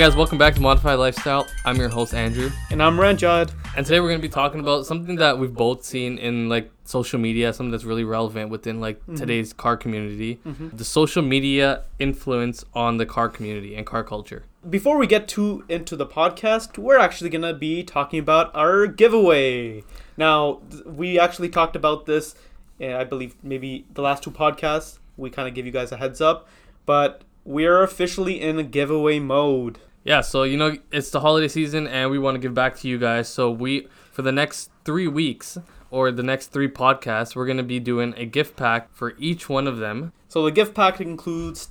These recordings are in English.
guys, welcome back to Modified Lifestyle. I'm your host Andrew, And I'm Ranjad. and today we're going to be talking about something that we've both seen in like social media, something that's really relevant within like today's car community, the social media influence on the car community and car culture. Before we get too into the podcast, we're actually going to be talking about our giveaway. Now, we actually talked about this, uh, I believe, maybe the last two podcasts. We kind of give you guys a heads up, but we're officially in a giveaway mode. Yeah, so you know it's the holiday season and we want to give back to you guys. So we for the next 3 weeks or the next 3 podcasts, we're going to be doing a gift pack for each one of them. So the gift pack includes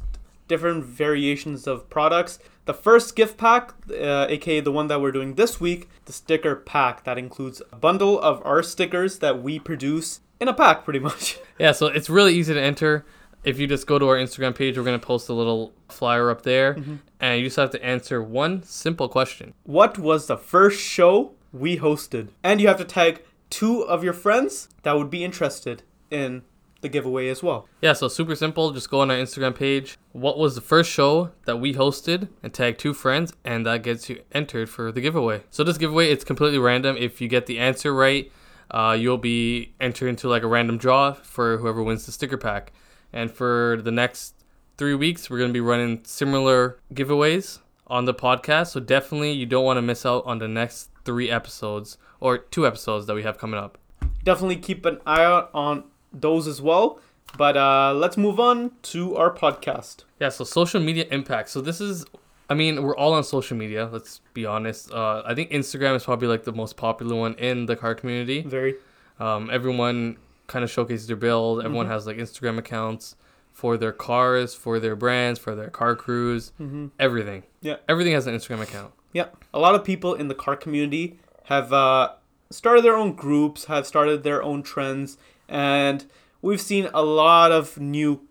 different variations of products. The first gift pack, uh, aka the one that we're doing this week, the sticker pack that includes a bundle of our stickers that we produce in a pack, pretty much. Yeah, so it's really easy to enter. If you just go to our Instagram page, we're going to post a little flyer up there and you just have to answer one simple question. What was the first show we hosted? And you have to tag two of your friends that would be interested in the giveaway as well. Yeah, so super simple. Just go on our Instagram page. What was the first show that we hosted and tag two friends, and that gets you entered for the giveaway. So this giveaway, it's completely random. If you get the answer right, uh, you'll be entered into like a random draw for whoever wins the sticker pack. And for the next three weeks, we're gonna be running similar giveaways on the podcast. So definitely, you don't want to miss out on the next three episodes or two episodes that we have coming up. Definitely keep an eye out on those as well. But uh, let's move on to our podcast. Yeah, so social media impact. So this is, I mean, we're all on social media. Let's be honest. Uh, I think Instagram is probably like the most popular one in the car community. Very. Um, everyone kind of showcases their build. Everyone has like Instagram accounts for their cars, for their brands, for their car crews, everything. Yeah. Everything has an Instagram account. Yeah, a lot of people in the car community have uh, started their own groups, have started their own trends, and we've seen a lot of new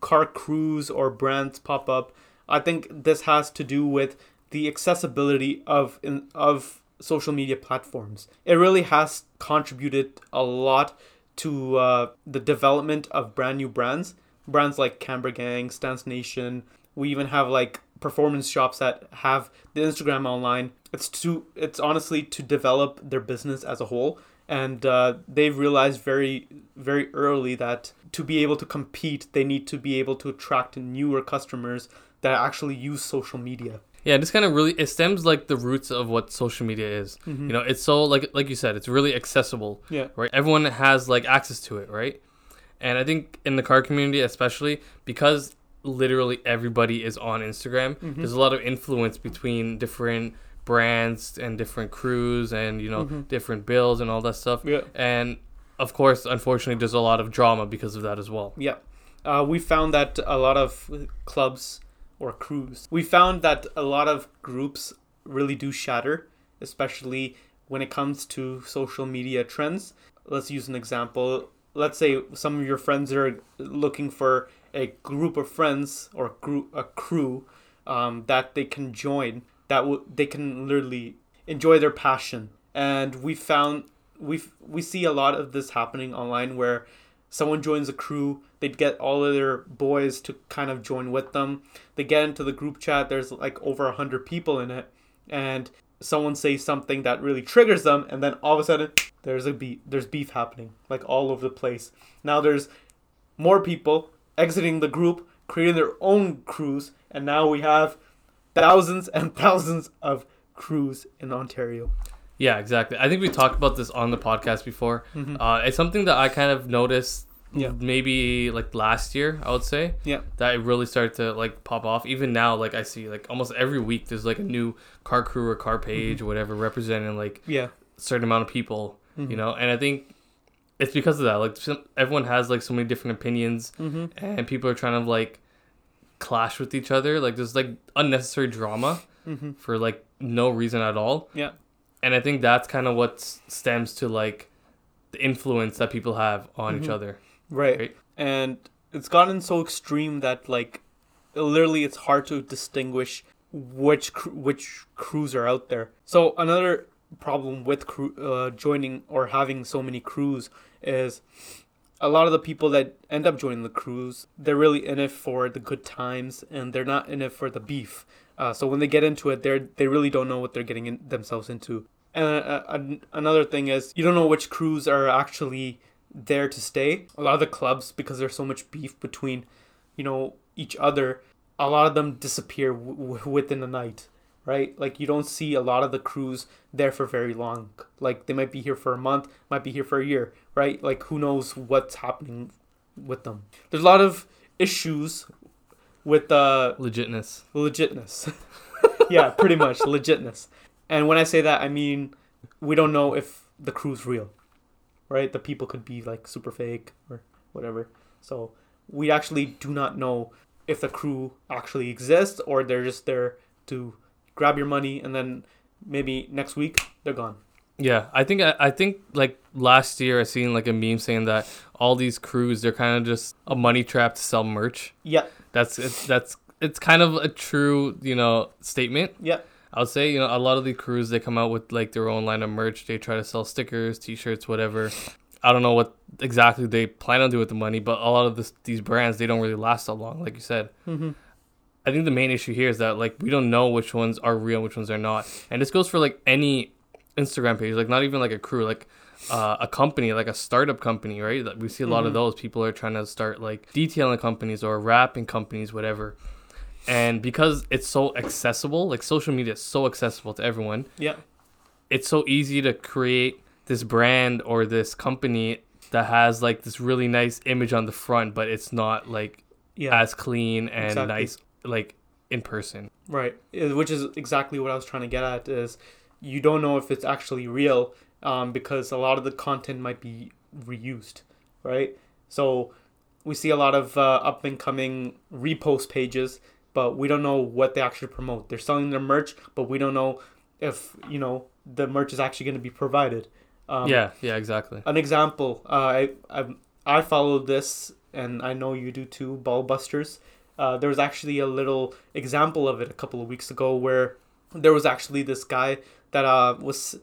car crews or brands pop up. I think this has to do with the accessibility of in, of social media platforms. It really has contributed a lot to uh, the development of brand new brands. Brands like Camber Gang, Stance Nation. We even have like performance shops that have the Instagram online. It's to it's honestly to develop their business as a whole, and uh, they've realized very very early that to be able to compete, they need to be able to attract newer customers that actually use social media. Yeah, this kind of really it stems like the roots of what social media is. Mm-hmm. You know, it's so like like you said, it's really accessible. Yeah. right? Everyone has like access to it, right? And I think in the car community, especially because literally everybody is on Instagram, mm-hmm. there's a lot of influence between different brands and different crews and you know mm-hmm. different bills and all that stuff. Yeah. And of course, unfortunately, there's a lot of drama because of that as well. Yeah. Uh, we found that a lot of clubs or crews, we found that a lot of groups really do shatter, especially when it comes to social media trends. Let's use an example. Let's say some of your friends are looking for a group of friends or a, crew um, that they can join, that w- they can literally enjoy their passion. And we found we we see a lot of this happening online where someone joins a crew they'd get all of their boys to kind of join with them they get into the group chat there's like over a 100 people in it and someone says something that really triggers them and then all of a sudden there's a beef there's beef happening like all over the place now there's more people exiting the group creating their own crews and now we have thousands and thousands of crews in ontario Yeah, exactly. I think we talked about this on the podcast before. Uh, it's something that I kind of noticed Yeah. maybe like last year, I would say. yeah that it really started to like pop off. Even now, like I see like almost every week there's like a new car crew or car page mm-hmm. or whatever representing like yeah a certain amount of people, you mm-hmm. know. And I think it's because of that. Like some, everyone has like so many different opinions, mm-hmm. and people are trying to like clash with each other. Like there's like unnecessary drama for like no reason at all. yeah And I think that's kind of what stems to like the influence that people have on each other. Right. Right. And it's gotten so extreme that like literally it's hard to distinguish which which crews are out there. So another problem with crew, uh, joining or having so many crews is a lot of the people that end up joining the crews they're really in it for the good times and they're not in it for the beef. Uh, so when they get into it, they're they really don't know what they're getting in, themselves into. And uh, an- another thing is you don't know which crews are actually there to stay. A lot of the clubs, because there's so much beef between, you know, each other, a lot of them disappear w- w- within the night, right? Like you don't see a lot of the crews there for very long. Like they might be here for a month, might be here for a year, right? Like who knows what's happening with them. There's a lot of issues with uh, Legitness. legitness. yeah, pretty much legitness. And when I say that, I mean we don't know if the crew's real, right? The people could be like super fake or whatever. So we actually do not know if the crew actually exists or they're just there to grab your money and then maybe next week they're gone. Yeah, I think I, I think like last year I seen like a meme saying that all these crews they're kind of just a money trap to sell merch. Yeah, That's it's that's it's kind of a true you know statement. yeah, I would say you know a lot of the crews they come out with like their own line of merch. They try to sell stickers, T-shirts, whatever. I don't know what exactly they plan on doing with the money, but a lot of this, these brands they don't really last that long, like you said. mm-hmm. I think the main issue here is that like we don't know which ones are real, and which ones are not, and this goes for like any Instagram page, like not even like a crew, like uh, a company, like a startup company, right? We see a lot of Mhm. those people are trying to start like detailing companies or wrapping companies, whatever. And because it's so accessible, like social media is so accessible to everyone, yeah, it's so easy to create this brand or this company that has like this really nice image on the front, but it's not like yeah. as clean and Exactly. nice like in person. Right, which is exactly what I was trying to get at. Is you don't know if it's actually real um, because a lot of the content might be reused, right? So we see a lot of uh, up and coming repost pages, but we don't know what they actually promote. They're selling their merch, but we don't know if you know the merch is actually going to be provided. Um, yeah, yeah, exactly. an example uh, I, I i followed this and i know you do too ballbusters uh, there was actually a little example of it a couple of weeks ago where there was actually this guy that uh, was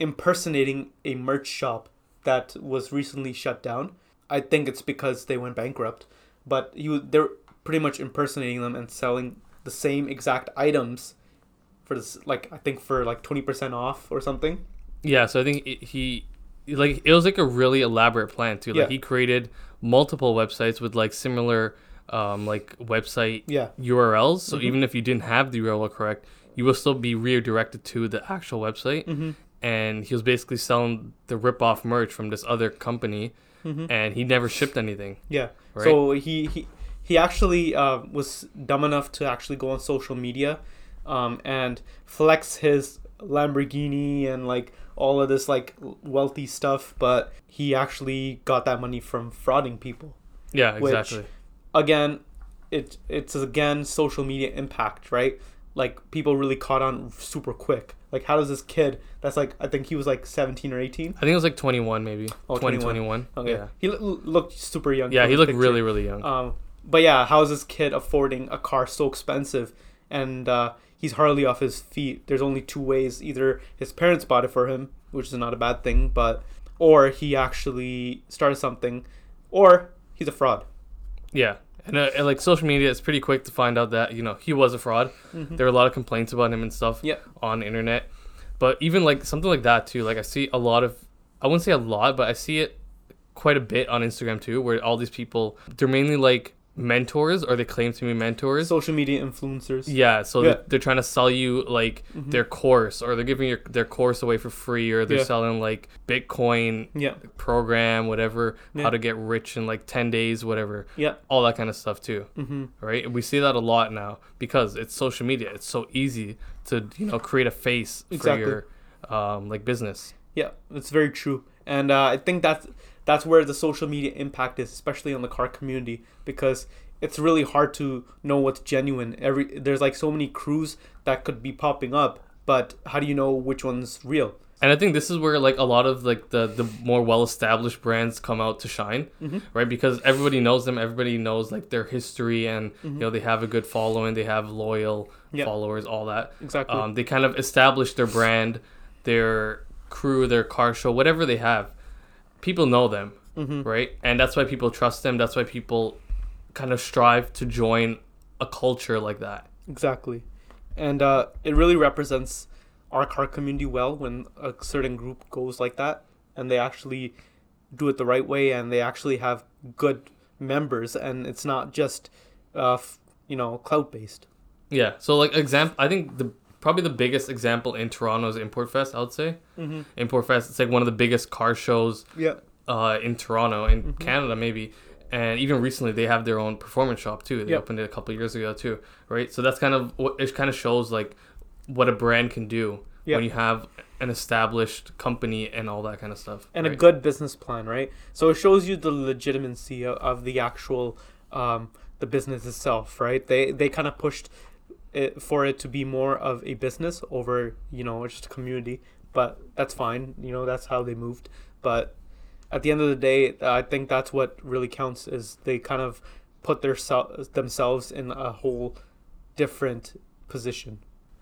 impersonating a merch shop that was recently shut down i think it's because they went bankrupt but you was, they're pretty much impersonating them and selling the same exact items for this like i think for like 20% off or something Yeah, so I think it, he like it was like a really elaborate plan too. Like Yeah. he created multiple websites with like similar um like website yeah URLs. So Mhm. even if you didn't have the URL correct, you will still be redirected to the actual website. mm-hmm. And he was basically selling the rip off merch from this other company, Mm-hmm. and he never shipped anything. Yeah. Right? So he he he actually uh, was dumb enough to actually go on social media, um, and flex his Lamborghini and like all of this like wealthy stuff, but he actually got that money from frauding people. Yeah, Which- exactly. Again, it it's again social media impact, right? Like people really caught on super quick. Like how does this kid that's like I think he was like 17 or 18. I think it was like 21 maybe. Oh, 20, 21. 21. Okay. Yeah. He l- looked super young. Yeah, he looked picture. really really young. Um, but yeah, how is this kid affording a car so expensive? And uh, he's hardly off his feet. There's only two ways: either his parents bought it for him, which is not a bad thing, but or he actually started something, or he's a fraud. Yeah. And, uh, and, like social media, it's pretty quick to find out that you know he was a fraud. Mhm. There were a lot of complaints about him and stuff Yeah. on the internet. But even like something like that too, like I see a lot of, I wouldn't say a lot, but I see it quite a bit on Instagram too, where all these people, they're mainly like mentors or they claim to be mentors. Social media influencers. yeah, so Yeah. They're, they're trying to sell you like Mhm. their course, or they're giving your, their course away for free, or they're Yeah. selling like Bitcoin Yeah. program, whatever, Yeah. how to get rich in like ten days, whatever, Yeah. all that kind of stuff too Mm-hmm. right? And we see that a lot now because it's social media. It's so easy to you know create a face Exactly. for your um, like business. Yeah, it's very true, and uh, I think that's that's where the social media impact is, especially on the car community, because it's really hard to know what's genuine. Every there's like so many crews that could be popping up, but how do you know which one's real? And I think this is where like a lot of like the the more well established brands come out to shine, Mhm. right? Because everybody knows them. Everybody knows like their history, and Mhm. you know they have a good following. They have loyal Yeah. followers, all that. Exactly. Um, they kind of establish their brand, their crew, their car show, whatever they have. People know them, Mm-hmm. right? And that's why people trust them. That's why people kind of strive to join a culture like that. Exactly. And uh, it really represents our car community well when a certain group goes like that and they actually do it the right way and they actually have good members and it's not just, uh, f- you know, cloud based. Yeah. So like example, I think the probably the biggest example in Toronto is Import Fest. I would say Mm-hmm. Import Fest. It's like one of the biggest car shows Yeah. uh, in Toronto, in Mhm. Canada maybe. And even recently, they have their own performance shop too. They Yep. opened it a couple of years ago too, right? So that's kind of what it kind of shows like what a brand can do Yeah. when you have an established company and all that kind of stuff. and a good business plan, right? So it shows you the legitimacy of, of the actual um, the business itself, right? They they kind of pushed it for it to be more of a business over you know just a community, but that's fine. You know that's how they moved. But at the end of the day, I think that's what really counts is they kind of put their sel- themselves in a whole different position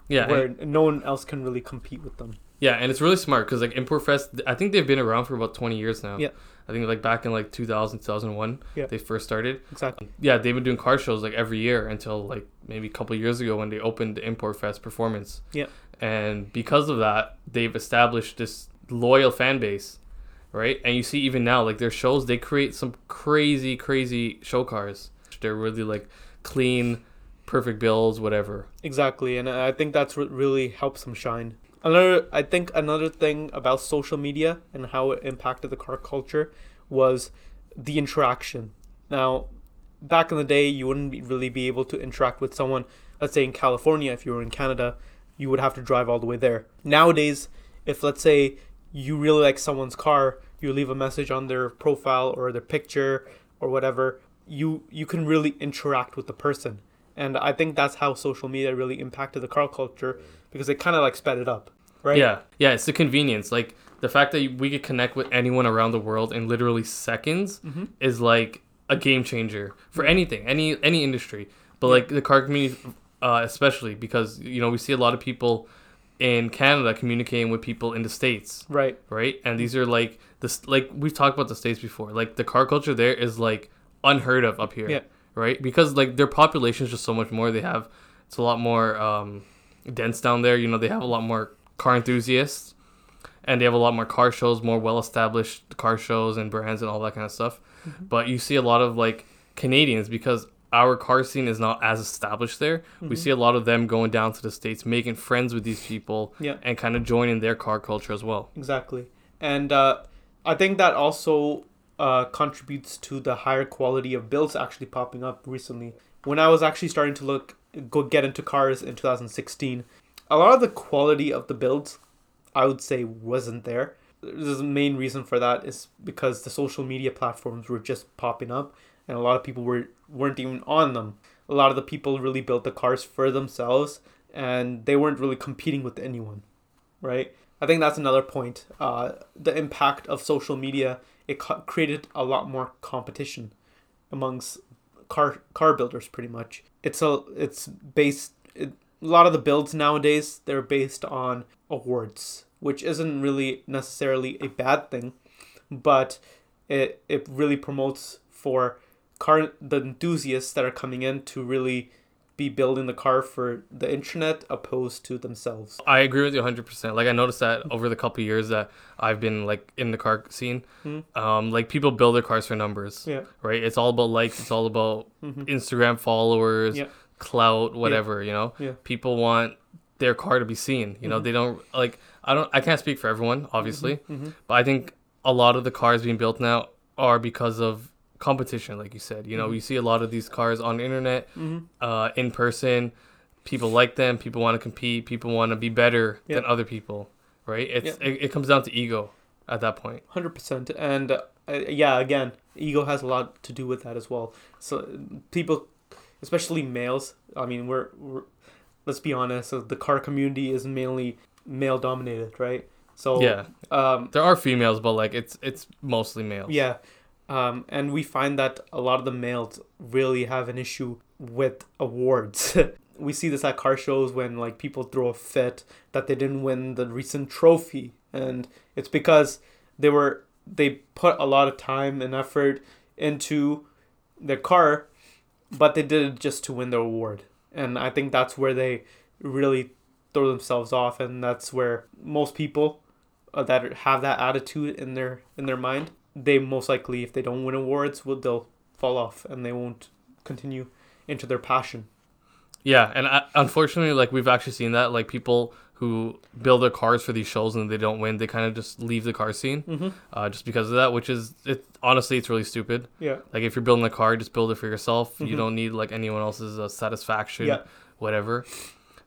yeah, and- where no one else can really compete with them. Yeah, and it's really smart because like Import Fest, I think they've been around for about twenty years now. Yeah. I think like back in like 2000, 2001, Yeah. they first started. Exactly. Yeah, they've been doing car shows like every year until like maybe a couple years ago when they opened the Import Fest Performance. Yeah. And because of that, they've established this loyal fan base, right? And you see even now, like their shows, they create some crazy, crazy show cars. They're really like clean, perfect builds, whatever. Exactly, and I think that's what really helps them shine. Another, I think another thing about social media and how it impacted the car culture was the interaction. Now, back in the day, you wouldn't really be able to interact with someone. Let's say in California, if you were in Canada, you would have to drive all the way there. Nowadays, if let's say you really like someone's car, you leave a message on their profile or their picture or whatever, you you can really interact with the person. And I think that's how social media really impacted the car culture because they kind of like sped it up, right? Yeah, yeah, it's the convenience. Like the fact that we could connect with anyone around the world in literally seconds Mm-hmm. is like a game changer for anything, any any industry. But like the car community, uh, especially because you know we see a lot of people in Canada communicating with people in the states, Right. right? And these are like this, like we've talked about the states before. Like the car culture there is like unheard of up here, Yeah. right? Because like their population is just so much more. They have it's a lot more um, dense down there. You know, they have a lot more car enthusiasts, and they have a lot more car shows, more well established car shows and brands and all that kind of stuff. But you see a lot of like Canadians because our car scene is not as established there. We see a lot of them going down to the states, making friends with these people, Yeah. and kind of joining their car culture as well. Exactly. And uh, I think that also uh, contributes to the higher quality of builds actually popping up recently. When I was actually starting to look, go get into cars in 2016, a lot of the quality of the builds, I would say, wasn't there. The main reason for that is because the social media platforms were just popping up, and a lot of people were weren't even on them. A lot of the people really built the cars for themselves, and they weren't really competing with anyone, right? I think that's another point. Uh, the impact of social media it created a lot more competition amongst car car builders. Pretty much, it's a it's based. It, a lot of the builds nowadays they're based on awards, which isn't really necessarily a bad thing, but it it really promotes for car the enthusiasts that are coming in to really be building the car for the internet opposed to themselves. I agree with you 100%. Like I noticed that over the couple years that I've been like in the car scene, Mhm. um, like people build their cars for numbers, Yeah. right? It's all about likes. It's all about Mhm. Instagram followers, Yeah. clout, whatever. You know, Yeah. people want their car to be seen. You know, Mhm. they don't like. I don't. I can't speak for everyone, obviously, Mhm. but I think a lot of the cars being built now are because of competition, like you said. You know, Mhm. you see a lot of these cars on the internet, Mhm. uh, in person. People like them. People want to compete. People want to be better Yeah. than other people, right? It's it, it comes down to ego at that point. Hundred percent, and uh, yeah, again, ego has a lot to do with that as well. So people, especially males, I mean, we're, we're let's be honest, the car community is mainly male dominated, right? So yeah, um, there are females, but like it's it's mostly males. yeah, um, and we find that a lot of the males really have an issue with awards. we see this at car shows when like people throw a fit that they didn't win the recent trophy, and it's because they were they put a lot of time and effort into their car, but they did it just to win the award. And I think that's where they really throw themselves off, and that's where most people uh, that have that attitude in their in their mind, they most likely, if they don't win awards, will they'll fall off and they won't continue into their passion. Yeah, and I, unfortunately, like we've actually seen that, like people who build their cars for these shows and they don't win, they kind of just leave the car scene, Mm-hmm. uh, just because of that. Which is, it honestly, it's really stupid. Yeah. Like if you're building a car, just build it for yourself. You Mhm. don't need like anyone else's uh, satisfaction, Yeah. whatever.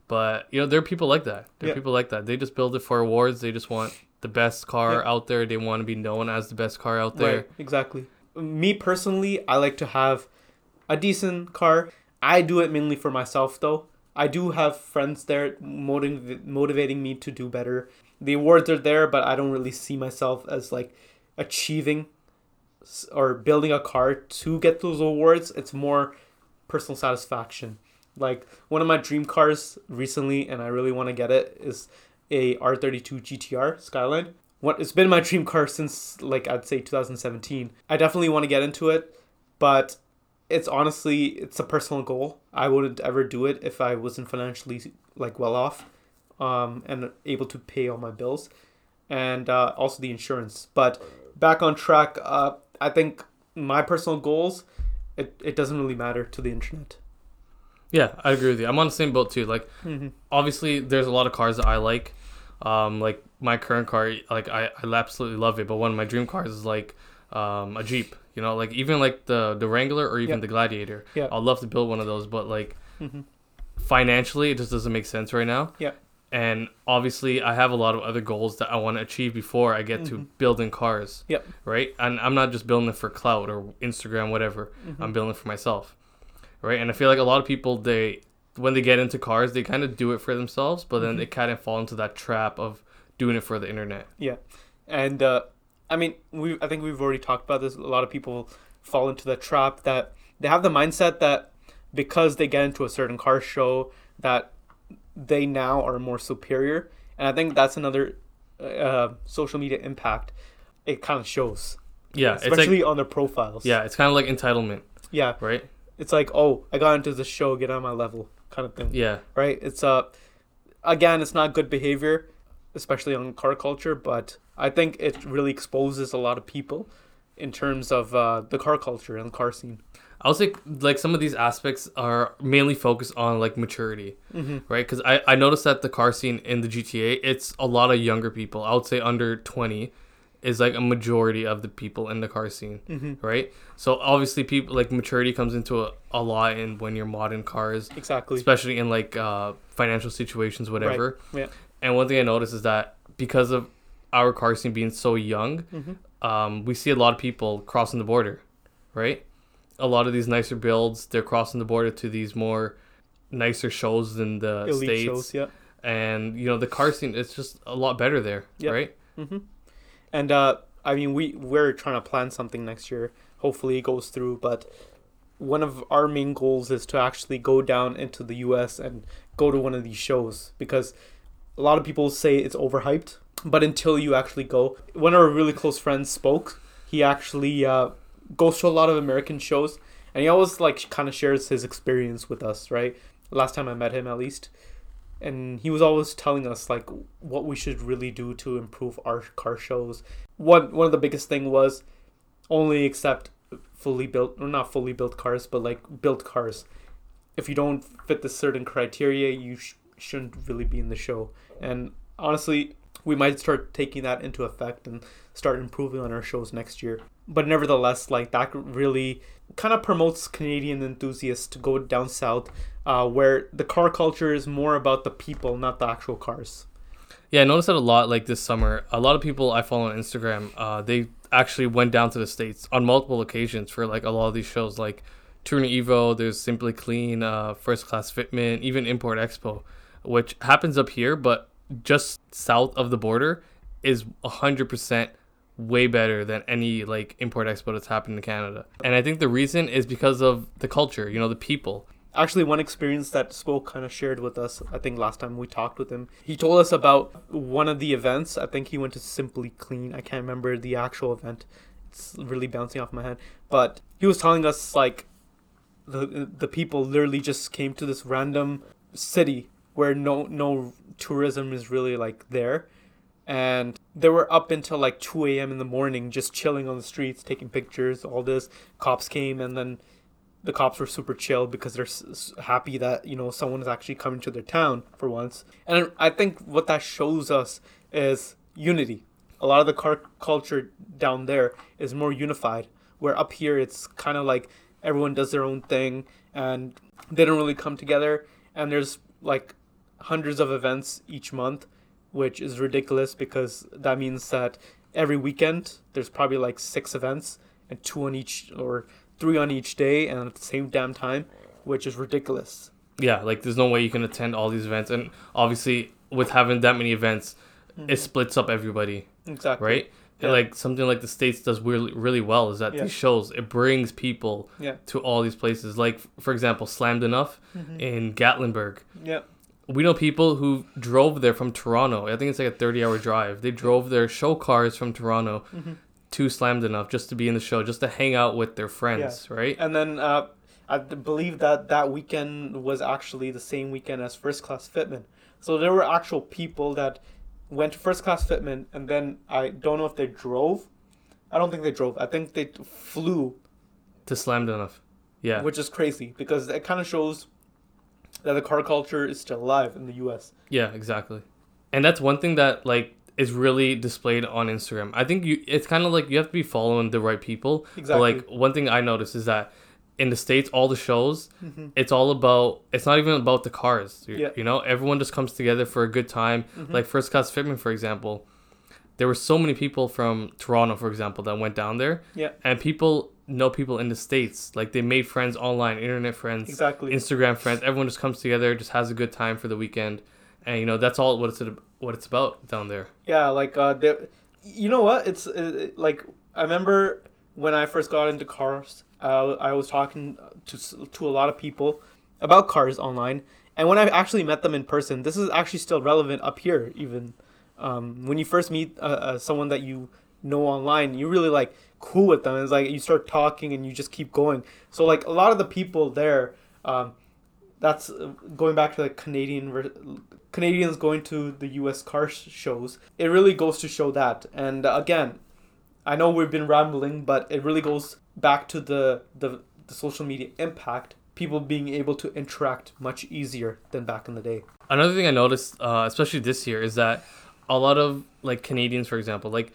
But you know, there are people like that. There are Yeah. people like that. They just build it for awards. They just want the best car out there. They want to be known as the best car out there. Right, exactly. Me personally, I like to have a decent car. I do it mainly for myself, though. I do have friends there motiv- motivating me to do better. The awards are there, but I don't really see myself as like achieving or building a car to get those awards. It's more personal satisfaction. Like one of my dream cars recently, and I really want to get it, is a R32 GTR Skyline. What it's been my dream car since like I'd say 2017. I definitely want to get into it, but it's honestly it's a personal goal. I wouldn't ever do it if I wasn't financially like well off, um, and able to pay all my bills, and uh, also the insurance. But back on track, uh, I think my personal goals, it, it doesn't really matter to the internet. Yeah, I agree with you. I'm on the same boat too. Like Mm-hmm. obviously there's a lot of cars that I like. Um, like my current car, like I, I absolutely love it. But one of my dream cars is like um, a Jeep. You know, like even like the the Wrangler or even Yeah. the Gladiator. Yeah. I'd love to build one of those, but like Mm-hmm. financially, it just doesn't make sense right now. Yeah. And obviously, I have a lot of other goals that I want to achieve before I get to Mhm. building cars. Yep. Right. And I'm not just building it for clout or Instagram, whatever. Mm-hmm. I'm building it for myself. Right. And I feel like a lot of people they when they get into cars, they kind of do it for themselves, but then Mhm. they kind of fall into that trap of doing it for the internet. Yeah, and uh, I mean, we I think we've already talked about this. A lot of people fall into the trap that they have the mindset that because they get into a certain car show that they now are more superior. And I think that's another uh, social media impact. It kind of shows, Yeah. Especially like on their profiles. yeah, it's kind of like entitlement, yeah. right? It's like, oh, I got into the show, get on my level, kind of thing. Yeah. right? It's uh again, it's not good behavior, especially on car culture, but I think it really exposes a lot of people in terms of uh, the car culture and the car scene. I would say like some of these aspects are mainly focused on like maturity. Mm-hmm. right? Because I, I noticed that the car scene in the GTA, it's a lot of younger people. I would say under 20 is like a majority of the people in the car scene, Mm-hmm. right? So obviously, people like maturity comes into a, a lot in when you're modding cars, Exactly. especially in like uh, financial situations, whatever. yeah. And one thing I noticed is that because of our car scene being so young, Mm-hmm. um, we see a lot of people crossing the border, right? A lot of these nicer builds, they're crossing the border to these more nicer shows in the Elite states shows, yeah. and you know the car scene it's just a lot better there Yep. right Mm-hmm. And uh, I mean, we we're trying to plan something next year. Hopefully, it goes through. But one of our main goals is to actually go down into the U.S. and go to one of these shows because a lot of people say it's overhyped. But until you actually go, one of our really close friends spoke. He actually uh, goes to a lot of American shows, and he always like kind of shares his experience with us. Right, last time I met him, at least and he was always telling us like what we should really do to improve our car shows. One one of the biggest thing was only accept fully built or not fully built cars, but like built cars. If you don't fit the certain criteria, you sh- shouldn't really be in the show. And honestly, we might start taking that into effect and start improving on our shows next year. But nevertheless, like that really kind of promotes Canadian enthusiasts to go down south, uh, where the car culture is more about the people, not the actual cars. yeah i noticed that a lot like this summer a lot of people i follow on instagram uh, they actually went down to the states on multiple occasions for like a lot of these shows like Tuner Evo, there's Simply Clean, uh, First Class Fitment, even Import Expo, which happens up here, but just south of the border is 100% way better than any like import expo that's happened in Canada. And I think the reason is because of the culture, you know, the people. actually one experience that Spoke kind of shared with us. I think last time we talked with him, he told us about one of the events. I think he went to Simply Clean. I can't remember the actual event. It's really bouncing off my head, but he was telling us like the the people literally just came to this random city where no no tourism is really like there. And they were up until like 2 a.m in the morning just chilling on the streets taking pictures all this. Cops came and then the cops were super chill because they're s- happy that you know someone is actually coming to their town for once. And i think what that shows us is unity. A lot of the car culture down there is more unified where up here it's kind of like everyone does their own thing and they don't really come together. And there's like hundreds of events each month which is ridiculous because that means that every weekend there's probably like six events and two on each or three on each day and at the same damn time which is ridiculous Yeah, like there's no way you can attend all these events, and obviously with having that many events, it mm-hmm. splits up everybody, exactly right? And like something like the states does really really well is that Yeah. these shows it brings people yeah to all these places. Like for example, Slammedenuff mm-hmm. in Gatlinburg. yeah We know people who drove there from Toronto. I think it's like a 30 hour drive. They drove their show cars from Toronto to Slammedenuff just to be in the show, just to hang out with their friends, right? And then uh, I believe that that weekend was actually the same weekend as First Class Fitment. So there were actual people that went to First Class Fitment, and then I don't know if they drove. I don't think they drove. I think they flew, To Slammedenuff. Yeah. which is crazy because it kind of shows that the car culture is still alive in the U.S. Yeah, exactly. And that's one thing that like is really displayed on Instagram. I think you it's kind of like you have to be following the right people. Exactly. But like one thing I noticed is that in the states all the shows Mm-hmm. it's all about it's not even about the cars. Yeah. Mm-hmm. you know, everyone just comes together for a good time. Like First Class Fitment for example. There were so many people from Toronto for example that went down there Yeah, and people know people in the states. Like they made friends online, internet friends. exactly. Instagram friends. Everyone just comes together, just has a good time for the weekend, and you know that's all what it's what it's about down there. Yeah, like uh, there, you know what? It's uh, like I remember when I first got into cars. Uh, I was talking to to a lot of people about cars online, and when I actually met them in person, this is actually still relevant up here. Even um, when you first meet uh, uh, someone that you know online, you really like cool with them. It's like you start talking and you just keep going. So like a lot of the people there. Um, that's uh, going back to the Canadian Canadians going to the U.S. car shows. It really goes to show that. And uh, again, I know we've been rambling, but it really goes back to the the, the social media impact. People being able to interact much easier than back in the day. Another thing I noticed, uh, especially this year, is that a lot of like Canadians, for example, like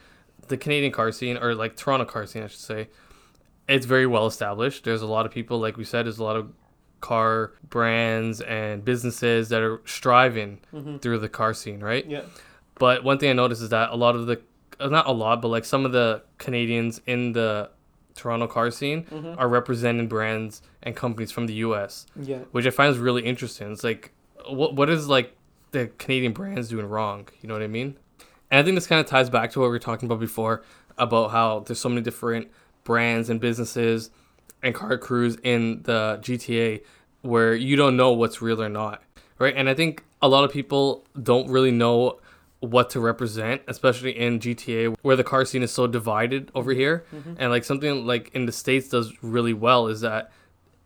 the Canadian car scene or like Toronto car scene, I should say, it's very well established. There's a lot of people, like we said, there's a lot of car brands and businesses that are striving through the car scene, right? Yeah. But one thing I noticed is that a lot of the, uh, not a lot, but like some of the Canadians in the Toronto car scene are representing brands and companies from the U.S., Yeah. which I find is really interesting. It's like, what what is like the Canadian brands doing wrong? You know what I mean? And I think this kind of ties back to what we were talking about before about how there's so many different brands and businesses and car crews in the GTA where you don't know what's real or not, right? And I think a lot of people don't really know what to represent, especially in GTA where the car scene is so divided over here. Mm-hmm. And like something like in the States does really well is that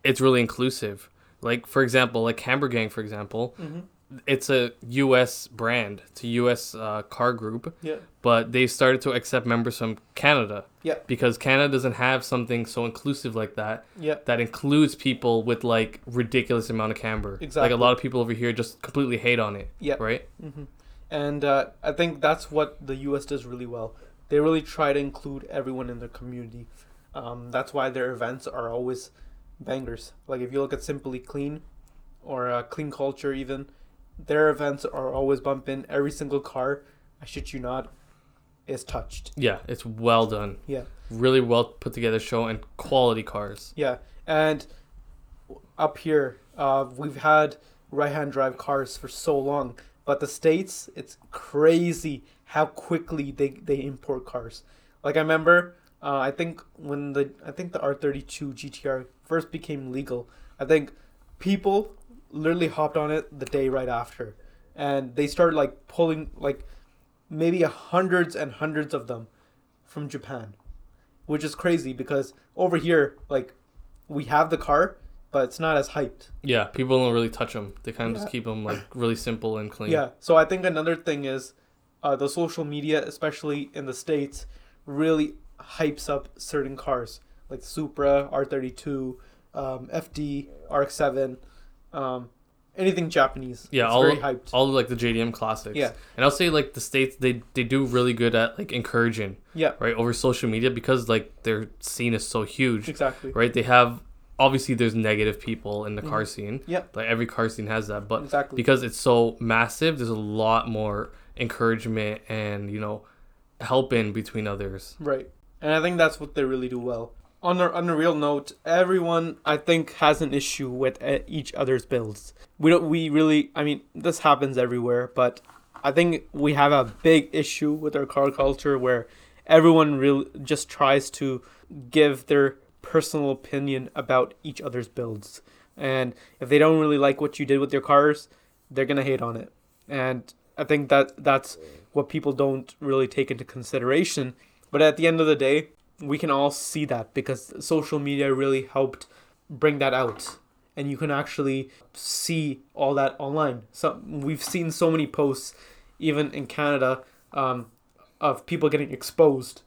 it's really inclusive. Like for example, like Camber Gang, for example, mm-hmm. It's a U.S. brand, it's a U.S. Uh, car group, Yeah. but they started to accept members from Canada Yeah. because Canada doesn't have something so inclusive like that Yeah. that includes people with like ridiculous amount of camber. Exactly. Like a lot of people over here just completely hate on it. Yeah. Right. And uh, I think that's what the U.S. does really well. They really try to include everyone in their community. Um, that's why their events are always bangers. Like if you look at Simply Clean or uh, Clean Culture, even their events are always bumping. Every single car, I shit you not, is touched. Yeah, it's well done. Yeah. Really well put together show and quality cars. Yeah, and up here, uh, we've had right-hand drive cars for so long, but the states, it's crazy how quickly they they import cars. Like I remember, uh, I think when the I think the R thirty two GTR first became legal, I think people literally hopped on it the day right after, and they started like pulling like maybe hundreds and hundreds of them from Japan, which is crazy because over here like we have the car, but it's not as hyped. Yeah, people don't really touch them. They kind of Yeah. just keep them like really simple and clean. Yeah. So I think another thing is uh, the social media, especially in the states, really hypes up certain cars like Supra, R32, um, FD, RX-7, um, anything Japanese. Yeah, it's all very hyped. all like the JDM classics. Yeah. and I'll say like the states they they do really good at like encouraging yeah, right over social media because like their scene is so huge. exactly. Right, they have obviously there's negative people in the car Mhm. scene. Yeah. like every car scene has that, but exactly. because it's so massive, there's a lot more encouragement and you know helping between others. Right. And I think that's what they really do well. On a, on a real note, everyone I think has an issue with uh, each other's builds. We don't we really I mean this happens everywhere, but I think we have a big issue with our car culture where everyone really just tries to give their personal opinion about each other's builds. And if they don't really like what you did with your cars, they're to hate on it. And I think that that's what people don't really take into consideration. But at the end of the day, we can all see that because social media really helped bring that out. And you can actually see all that online. So we've seen so many posts, even in Canada, um, of people getting exposed,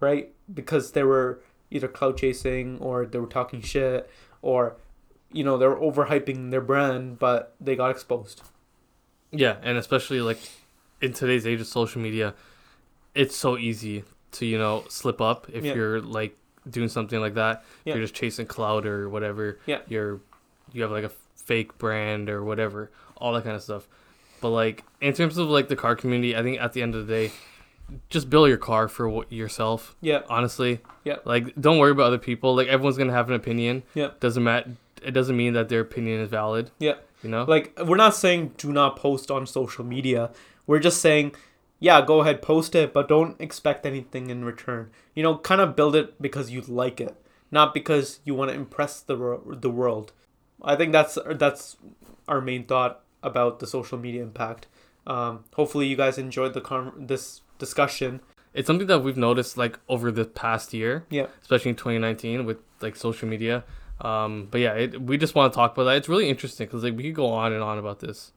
right? Because they were either clout chasing or they were talking shit or, you know, they were overhyping their brand, but they got exposed. Yeah, and especially like in today's age of social media, it's so easy to you know slip up if Yeah. you're like doing something like that. Yeah. You're just chasing clout or whatever. Yeah. You're you have like a fake brand or whatever, all that kind of stuff. But like in terms of like the car community, I think at the end of the day, just build your car for what yourself. Yeah. Honestly. Yeah. Like don't worry about other people. Like everyone's gonna have an opinion. Yeah. Doesn't matter. It doesn't mean that their opinion is valid. Yeah. You know. Like we're not saying do not post on social media. We're just saying, yeah, go ahead post it, but don't expect anything in return. You know, kind of build it because you like it, not because you want to impress the the world. I think that's that's our main thought about the social media impact. Um, hopefully, you guys enjoyed the con- this discussion. it's something that we've noticed like over the past year Yeah. especially in 2019 with like social media um but yeah it, we just want to talk about that it's really interesting because like we could go on and on about this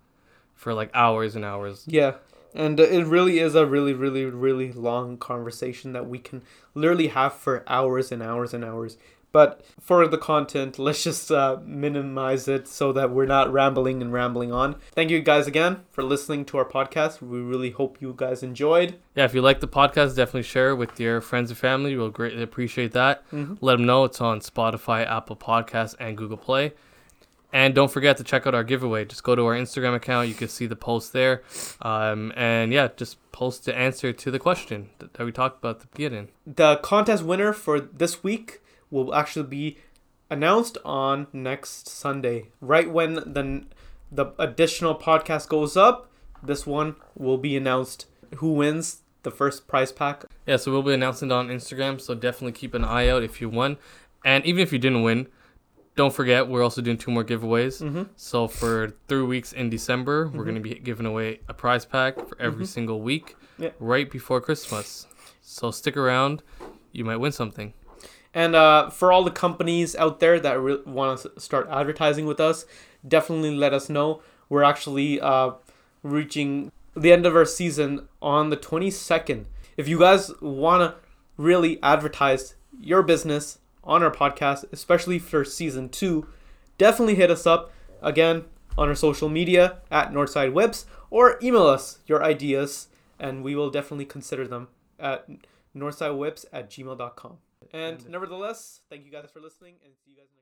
for like hours and hours Yeah. And it really is a really, really, really long conversation that we can literally have for hours and hours and hours. But for the content, let's just uh, minimize it so that we're not rambling and rambling on. Thank you guys again for listening to our podcast. We really hope you guys enjoyed. yeah if you like the podcast definitely share it with your friends and family we'll greatly appreciate that Mhm. let them know it's on spotify apple Podcasts, and google play and don't forget to check out our giveaway just go to our instagram account you can see the post there um, and yeah just post the answer to the question that we talked about at the beginning The contest winner for this week will actually be announced on next Sunday, right when the the additional podcast goes up. This one will be announced. Who wins the first prize pack? Yeah, so we'll be announcing it on Instagram. So definitely keep an eye out if you won, and even if you didn't win, don't forget we're also doing two more giveaways. Mm-hmm. So for three weeks in December, we're Mhm. gonna be giving away a prize pack for every Mhm. single week, Yeah. right before Christmas. So stick around, you might win something. And uh, for all the companies out there that re- want to start advertising with us, definitely let us know. We're actually uh, reaching the end of our season on the 22nd. If you guys want to really advertise your business on our podcast, especially for season two, definitely hit us up again on our social media at Northside Whips or email us your ideas and we will definitely consider them at northsidewhips at gmail.com. And nevertheless, thank you guys for listening and see you guys next